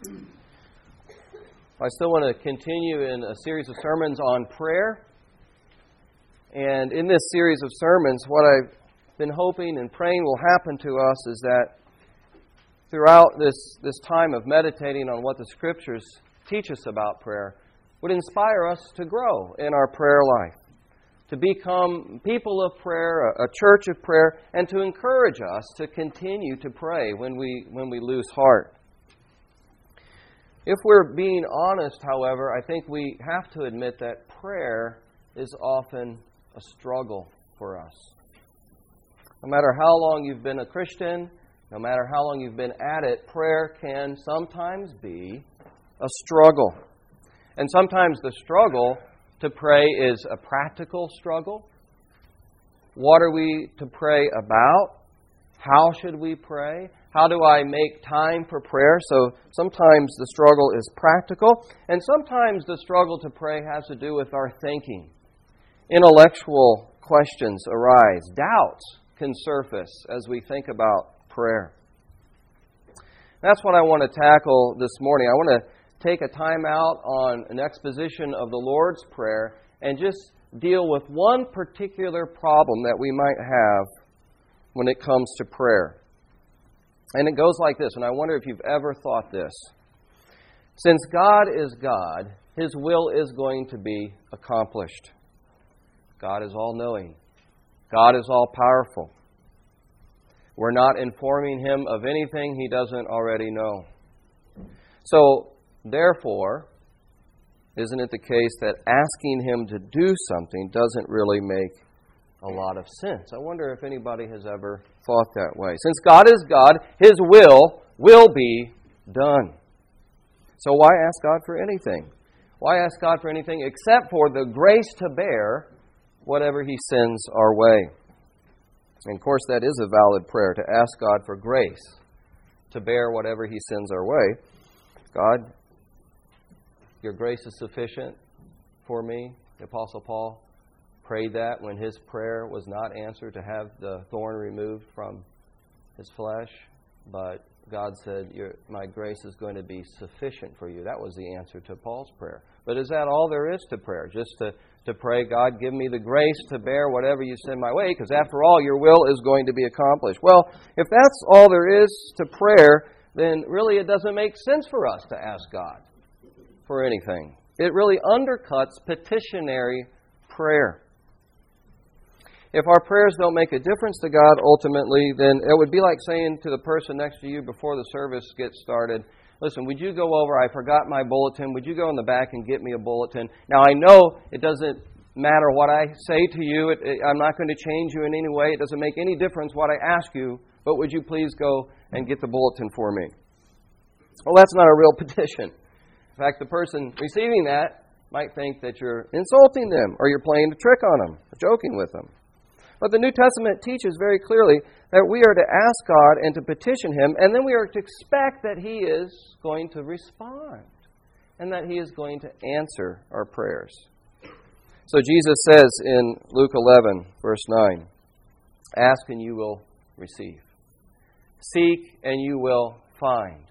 I still want to continue in a series of sermons on prayer. And in this series of sermons, what I've been hoping and praying will happen to us is that throughout this, this time of meditating on what the Scriptures teach us about prayer, would inspire us to grow in our prayer life, to become people of prayer, a, church of prayer, and to encourage us to continue to pray when we, when we lose heart. If we're being honest, however, I think we have to admit that prayer is often a struggle for us. No matter how long you've been a Christian, no matter how long you've been at it, prayer can sometimes be a struggle. And sometimes the struggle to pray is a practical struggle. What are we to pray about? How should we pray? How do I make time for prayer? So sometimes the struggle is practical, and sometimes the struggle to pray has to do with our thinking. Intellectual questions arise, doubts can surface as we think about prayer. That's what I want to tackle this morning. I want to take a time out on an exposition of the Lord's Prayer and just deal with one particular problem that we might have when it comes to prayer. And it goes like this, and I wonder if you've ever thought this. Since God is God, His will is going to be accomplished. God is all knowing, God is all powerful. We're not informing Him of anything He doesn't already know. So, therefore, isn't it the case that asking Him to do something doesn't really make a lot of sense. I wonder if anybody has ever thought that way. Since God is God, His will will be done. So why ask God for anything? Why ask God for anything except for the grace to bear whatever He sends our way? And of course, that is a valid prayer to ask God for grace to bear whatever He sends our way. God, your grace is sufficient for me, the Apostle Paul prayed that when his prayer was not answered to have the thorn removed from his flesh. But God said, My grace is going to be sufficient for you. That was the answer to Paul's prayer. But is that all there is to prayer? Just to, to pray, God, give me the grace to bear whatever you send my way, because after all, your will is going to be accomplished. Well, if that's all there is to prayer, then really it doesn't make sense for us to ask God for anything. It really undercuts petitionary prayer. If our prayers don't make a difference to God ultimately, then it would be like saying to the person next to you before the service gets started, Listen, would you go over? I forgot my bulletin. Would you go in the back and get me a bulletin? Now, I know it doesn't matter what I say to you. It, it, I'm not going to change you in any way. It doesn't make any difference what I ask you, but would you please go and get the bulletin for me? Well, that's not a real petition. In fact, the person receiving that might think that you're insulting them or you're playing a trick on them, or joking with them. But the New Testament teaches very clearly that we are to ask God and to petition Him, and then we are to expect that He is going to respond and that He is going to answer our prayers. So Jesus says in Luke 11, verse 9 Ask and you will receive, seek and you will find,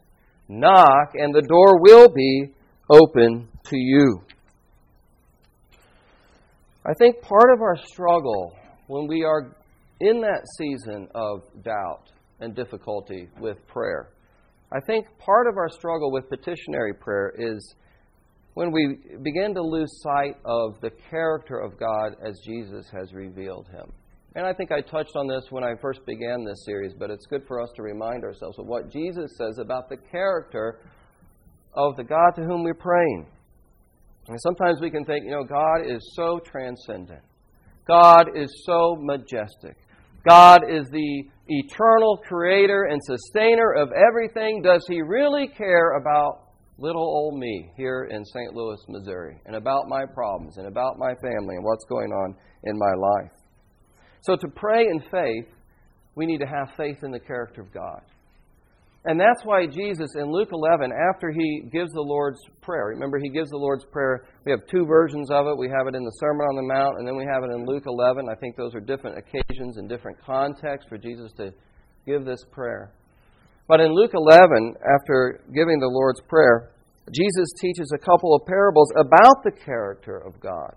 knock and the door will be open to you. I think part of our struggle when we are in that season of doubt and difficulty with prayer, I think part of our struggle with petitionary prayer is when we begin to lose sight of the character of God as Jesus has revealed him. And I think I touched on this when I first began this series, but it's good for us to remind ourselves of what Jesus says about the character of the God to whom we're praying. And sometimes we can think, you know, God is so transcendent. God is so majestic. God is the eternal creator and sustainer of everything. Does He really care about little old me here in St. Louis, Missouri, and about my problems, and about my family, and what's going on in my life? So, to pray in faith, we need to have faith in the character of God. And that's why Jesus in Luke 11, after he gives the Lord's Prayer, remember he gives the Lord's Prayer, we have two versions of it. We have it in the Sermon on the Mount, and then we have it in Luke 11. I think those are different occasions and different contexts for Jesus to give this prayer. But in Luke 11, after giving the Lord's Prayer, Jesus teaches a couple of parables about the character of God.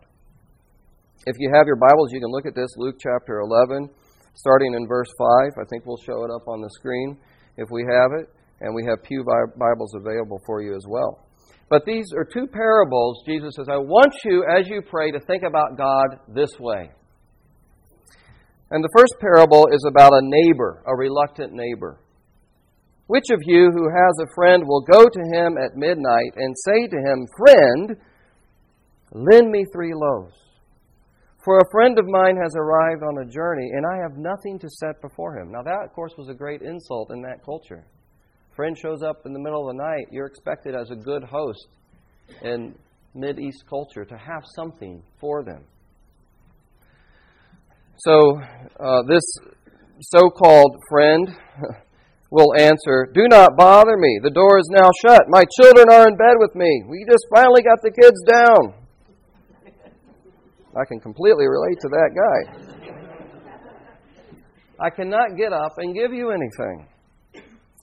If you have your Bibles, you can look at this, Luke chapter 11, starting in verse 5. I think we'll show it up on the screen if we have it, and we have Pew Bibles available for you as well. But these are two parables. Jesus says, I want you, as you pray, to think about God this way. And the first parable is about a neighbor, a reluctant neighbor. Which of you who has a friend will go to him at midnight and say to him, Friend, lend me three loaves? For a friend of mine has arrived on a journey, and I have nothing to set before him. Now, that, of course, was a great insult in that culture. Friend shows up in the middle of the night, you're expected as a good host in Mid East culture to have something for them. So, uh, this so called friend will answer, Do not bother me. The door is now shut. My children are in bed with me. We just finally got the kids down. I can completely relate to that guy. I cannot get up and give you anything.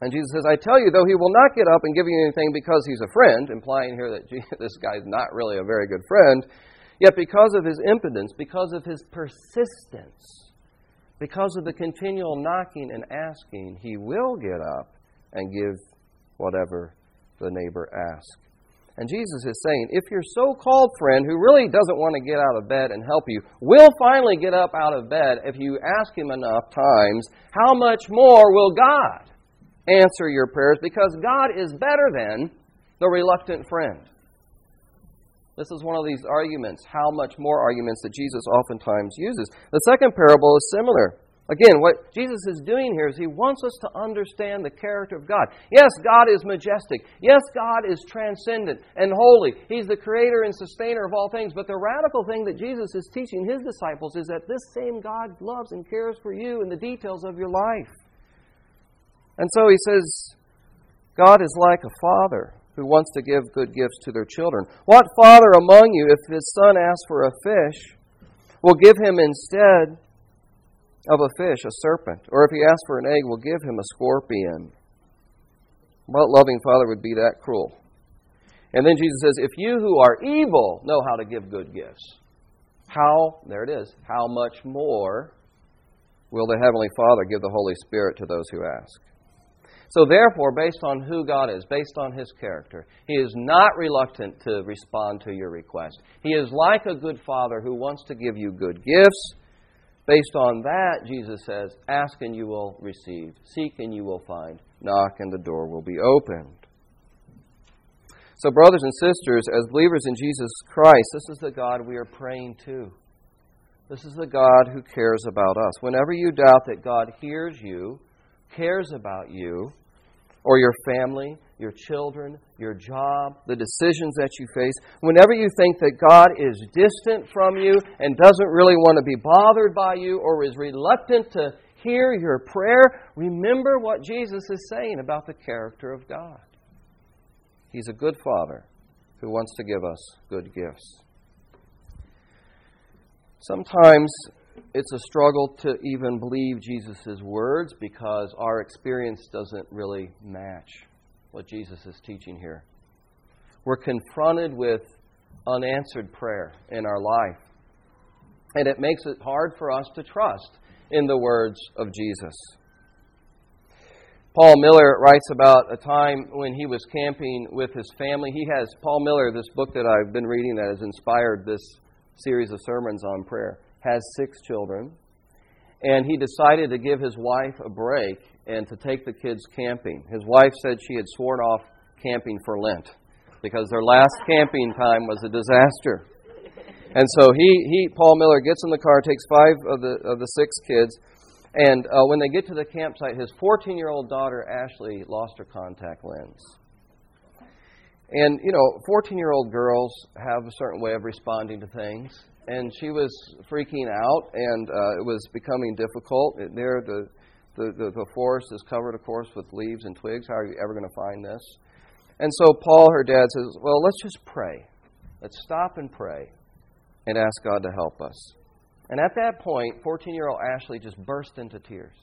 And Jesus says, I tell you, though he will not get up and give you anything because he's a friend, implying here that this guy's not really a very good friend, yet because of his impotence, because of his persistence, because of the continual knocking and asking, he will get up and give whatever the neighbor asks. And Jesus is saying, if your so called friend who really doesn't want to get out of bed and help you will finally get up out of bed if you ask him enough times, how much more will God answer your prayers? Because God is better than the reluctant friend. This is one of these arguments, how much more arguments that Jesus oftentimes uses. The second parable is similar. Again, what Jesus is doing here is he wants us to understand the character of God. Yes, God is majestic. Yes, God is transcendent and holy. He's the creator and sustainer of all things. But the radical thing that Jesus is teaching his disciples is that this same God loves and cares for you in the details of your life. And so he says, God is like a father who wants to give good gifts to their children. What father among you, if his son asks for a fish, will give him instead of a fish, a serpent, or if he asks for an egg, we'll give him a scorpion. What loving father would be that cruel? And then Jesus says, If you who are evil know how to give good gifts, how, there it is, how much more will the Heavenly Father give the Holy Spirit to those who ask? So, therefore, based on who God is, based on His character, He is not reluctant to respond to your request. He is like a good father who wants to give you good gifts Based on that, Jesus says, Ask and you will receive, seek and you will find, knock and the door will be opened. So, brothers and sisters, as believers in Jesus Christ, this is the God we are praying to. This is the God who cares about us. Whenever you doubt that God hears you, cares about you, or your family, your children, your job, the decisions that you face, whenever you think that God is distant from you and doesn't really want to be bothered by you or is reluctant to hear your prayer, remember what Jesus is saying about the character of God. He's a good Father who wants to give us good gifts. Sometimes it's a struggle to even believe Jesus' words because our experience doesn't really match what Jesus is teaching here. We're confronted with unanswered prayer in our life, and it makes it hard for us to trust in the words of Jesus. Paul Miller writes about a time when he was camping with his family. He has, Paul Miller, this book that I've been reading that has inspired this series of sermons on prayer has six children, and he decided to give his wife a break and to take the kids camping. His wife said she had sworn off camping for Lent because their last camping time was a disaster. And so he, he Paul Miller gets in the car, takes five of the of the six kids, and uh, when they get to the campsite, his 14 year old daughter Ashley lost her contact lens. And you know, 14 year old girls have a certain way of responding to things and she was freaking out, and uh, it was becoming difficult. There, the, the, the, the forest is covered, of course, with leaves and twigs. How are you ever going to find this? And so Paul, her dad, says, Well, let's just pray. Let's stop and pray and ask God to help us. And at that point, 14 year old Ashley just burst into tears.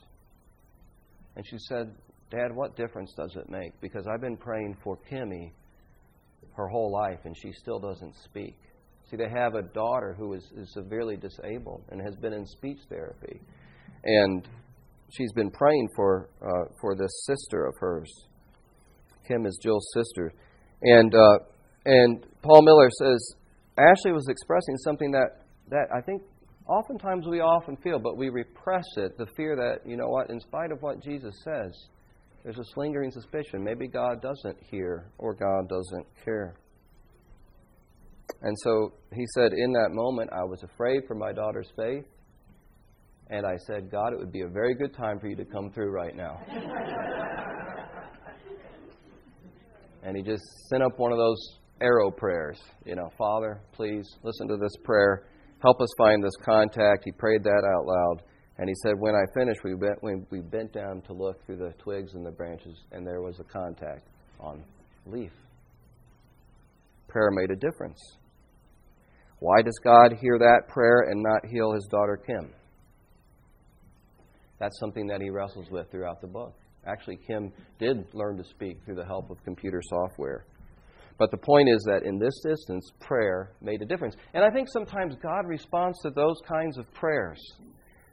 And she said, Dad, what difference does it make? Because I've been praying for Kimmy her whole life and she still doesn't speak. See, they have a daughter who is, is severely disabled and has been in speech therapy. And she's been praying for, uh, for this sister of hers. Kim is Jill's sister. And, uh, and Paul Miller says Ashley was expressing something that, that I think oftentimes we often feel, but we repress it the fear that, you know what, in spite of what Jesus says, there's a lingering suspicion. Maybe God doesn't hear or God doesn't care. And so he said, In that moment, I was afraid for my daughter's faith. And I said, God, it would be a very good time for you to come through right now. and he just sent up one of those arrow prayers. You know, Father, please listen to this prayer. Help us find this contact. He prayed that out loud. And he said, when I finished, we bent, we, we bent down to look through the twigs and the branches, and there was a contact on leaf. Prayer made a difference. Why does God hear that prayer and not heal his daughter Kim? That's something that he wrestles with throughout the book. Actually, Kim did learn to speak through the help of computer software. But the point is that in this instance, prayer made a difference. And I think sometimes God responds to those kinds of prayers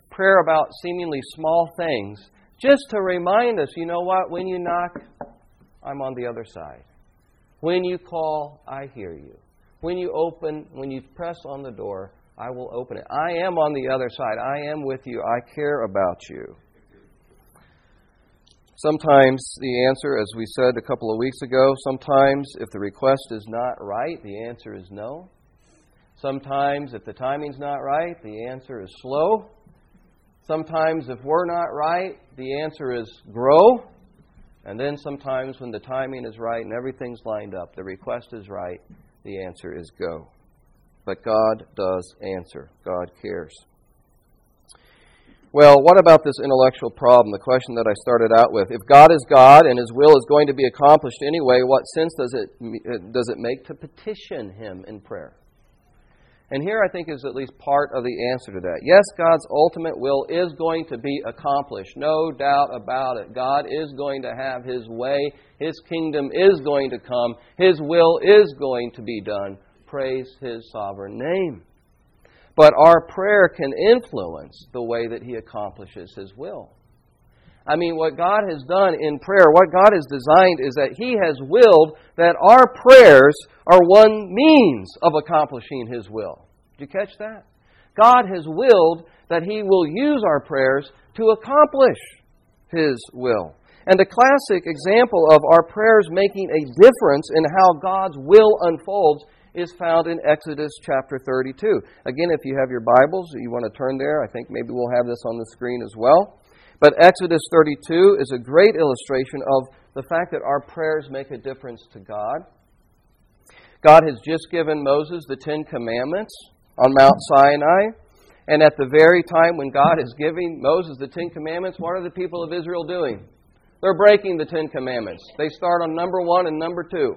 prayer about seemingly small things just to remind us you know what? When you knock, I'm on the other side. When you call, I hear you. When you open, when you press on the door, I will open it. I am on the other side. I am with you. I care about you. Sometimes the answer, as we said a couple of weeks ago, sometimes if the request is not right, the answer is no. Sometimes if the timing's not right, the answer is slow. Sometimes if we're not right, the answer is grow. And then sometimes when the timing is right and everything's lined up, the request is right, the answer is go. But God does answer, God cares. Well, what about this intellectual problem? The question that I started out with. If God is God and His will is going to be accomplished anyway, what sense does it, does it make to petition Him in prayer? And here I think is at least part of the answer to that. Yes, God's ultimate will is going to be accomplished. No doubt about it. God is going to have His way. His kingdom is going to come. His will is going to be done. Praise His sovereign name. But our prayer can influence the way that He accomplishes His will. I mean, what God has done in prayer, what God has designed is that He has willed that our prayers are one means of accomplishing His will. Did you catch that? God has willed that He will use our prayers to accomplish His will. And a classic example of our prayers making a difference in how God's will unfolds is found in Exodus chapter 32. Again, if you have your Bibles, you want to turn there, I think maybe we'll have this on the screen as well. But Exodus 32 is a great illustration of the fact that our prayers make a difference to God. God has just given Moses the Ten Commandments on Mount Sinai. And at the very time when God is giving Moses the Ten Commandments, what are the people of Israel doing? They're breaking the Ten Commandments. They start on number one and number two.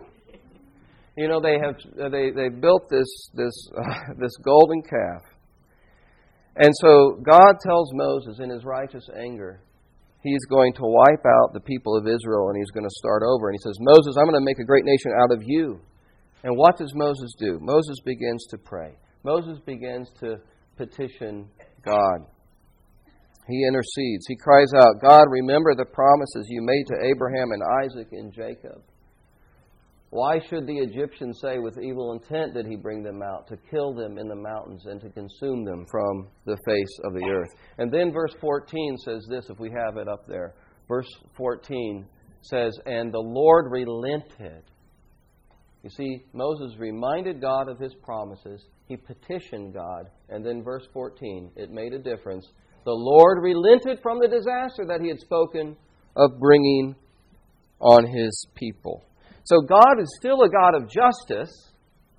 You know, they have they, they built this this uh, this golden calf. And so God tells Moses in his righteous anger, he's going to wipe out the people of Israel and he's going to start over. And he says, Moses, I'm going to make a great nation out of you. And what does Moses do? Moses begins to pray. Moses begins to petition God. He intercedes. He cries out, God, remember the promises you made to Abraham and Isaac and Jacob. Why should the Egyptians say, with evil intent did he bring them out, to kill them in the mountains and to consume them from the face of the earth? And then verse 14 says this, if we have it up there. Verse 14 says, And the Lord relented. You see, Moses reminded God of his promises. He petitioned God. And then verse 14, it made a difference. The Lord relented from the disaster that he had spoken of bringing on his people. So God is still a God of justice.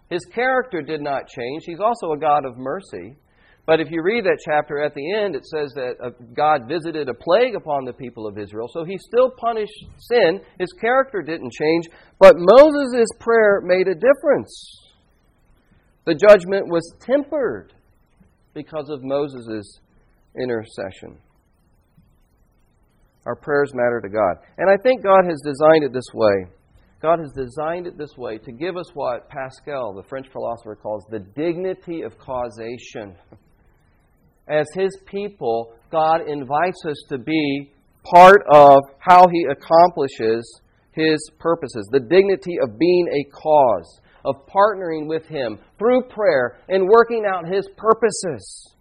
His character did not change. He's also a God of mercy. But if you read that chapter at the end, it says that uh, God visited a plague upon the people of Israel. So he still punished sin. His character didn't change. But Moses' prayer made a difference. The judgment was tempered because of Moses' intercession. Our prayers matter to God. And I think God has designed it this way. God has designed it this way to give us what Pascal, the French philosopher, calls the dignity of causation. As His people, God invites us to be part of how He accomplishes His purposes. The dignity of being a cause, of partnering with Him through prayer and working out His purposes.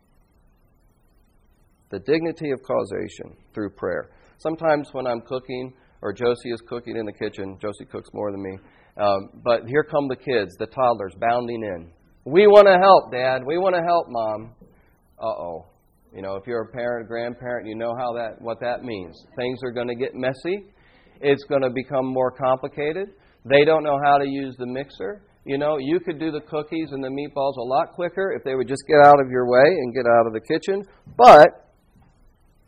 The dignity of causation through prayer. Sometimes when I'm cooking, or Josie is cooking in the kitchen, Josie cooks more than me, um, but here come the kids, the toddlers, bounding in. We want to help, Dad. We want to help, Mom. Uh oh. You know, if you're a parent, a grandparent, you know how that what that means. Things are going to get messy. It's going to become more complicated. They don't know how to use the mixer. You know, you could do the cookies and the meatballs a lot quicker if they would just get out of your way and get out of the kitchen. But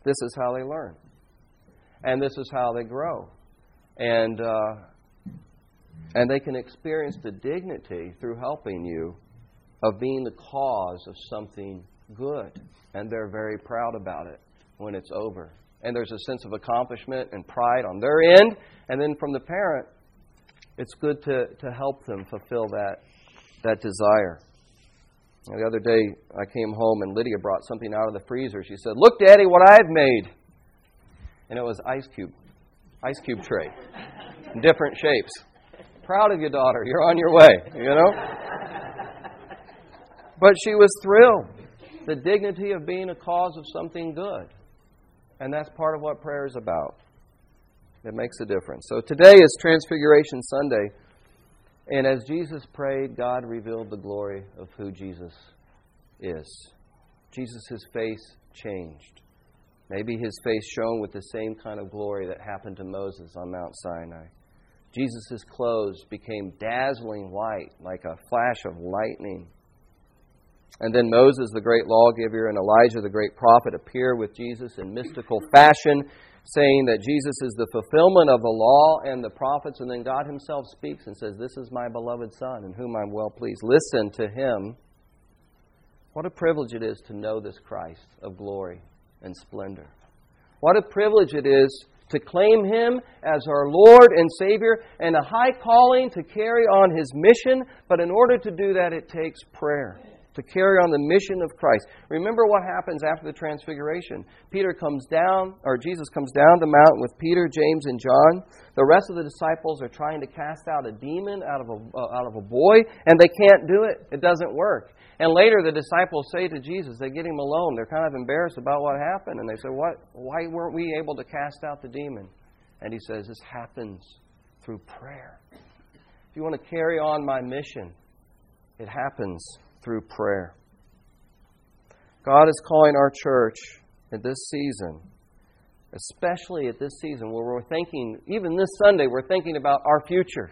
this is how they learn and this is how they grow. And, uh, and they can experience the dignity through helping you of being the cause of something good. And they're very proud about it when it's over. And there's a sense of accomplishment and pride on their end. And then from the parent, it's good to, to help them fulfill that, that desire. The other day, I came home and Lydia brought something out of the freezer. She said, Look, Daddy, what I've made and it was ice cube, ice cube tray, different shapes. Proud of you, daughter. You're on your way, you know? But she was thrilled. The dignity of being a cause of something good. And that's part of what prayer is about. It makes a difference. So today is Transfiguration Sunday. And as Jesus prayed, God revealed the glory of who Jesus is. Jesus' face changed. Maybe his face shone with the same kind of glory that happened to Moses on Mount Sinai. Jesus' clothes became dazzling white, like a flash of lightning. And then Moses, the great lawgiver, and Elijah, the great prophet, appear with Jesus in mystical fashion, saying that Jesus is the fulfillment of the law and the prophets. And then God Himself speaks and says, This is my beloved Son, in whom I'm well pleased. Listen to Him. What a privilege it is to know this Christ of glory and splendor. What a privilege it is to claim Him as our Lord and Savior and a high calling to carry on His mission, but in order to do that, it takes prayer. To carry on the mission of Christ. Remember what happens after the transfiguration. Peter comes down, or Jesus comes down the mountain with Peter, James, and John. The rest of the disciples are trying to cast out a demon out of a, uh, out of a boy, and they can't do it. It doesn't work. And later the disciples say to Jesus, they get him alone. They're kind of embarrassed about what happened. And they say, what, Why weren't we able to cast out the demon? And he says, This happens through prayer. If you want to carry on my mission, it happens through prayer. God is calling our church in this season, especially at this season where we're thinking, even this Sunday, we're thinking about our future.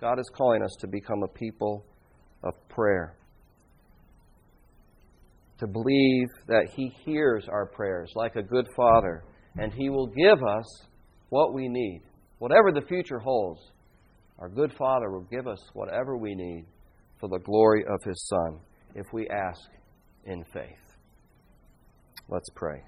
God is calling us to become a people of prayer to believe that He hears our prayers like a good Father, and He will give us what we need. Whatever the future holds, our good Father will give us whatever we need for the glory of His Son if we ask in faith. Let's pray.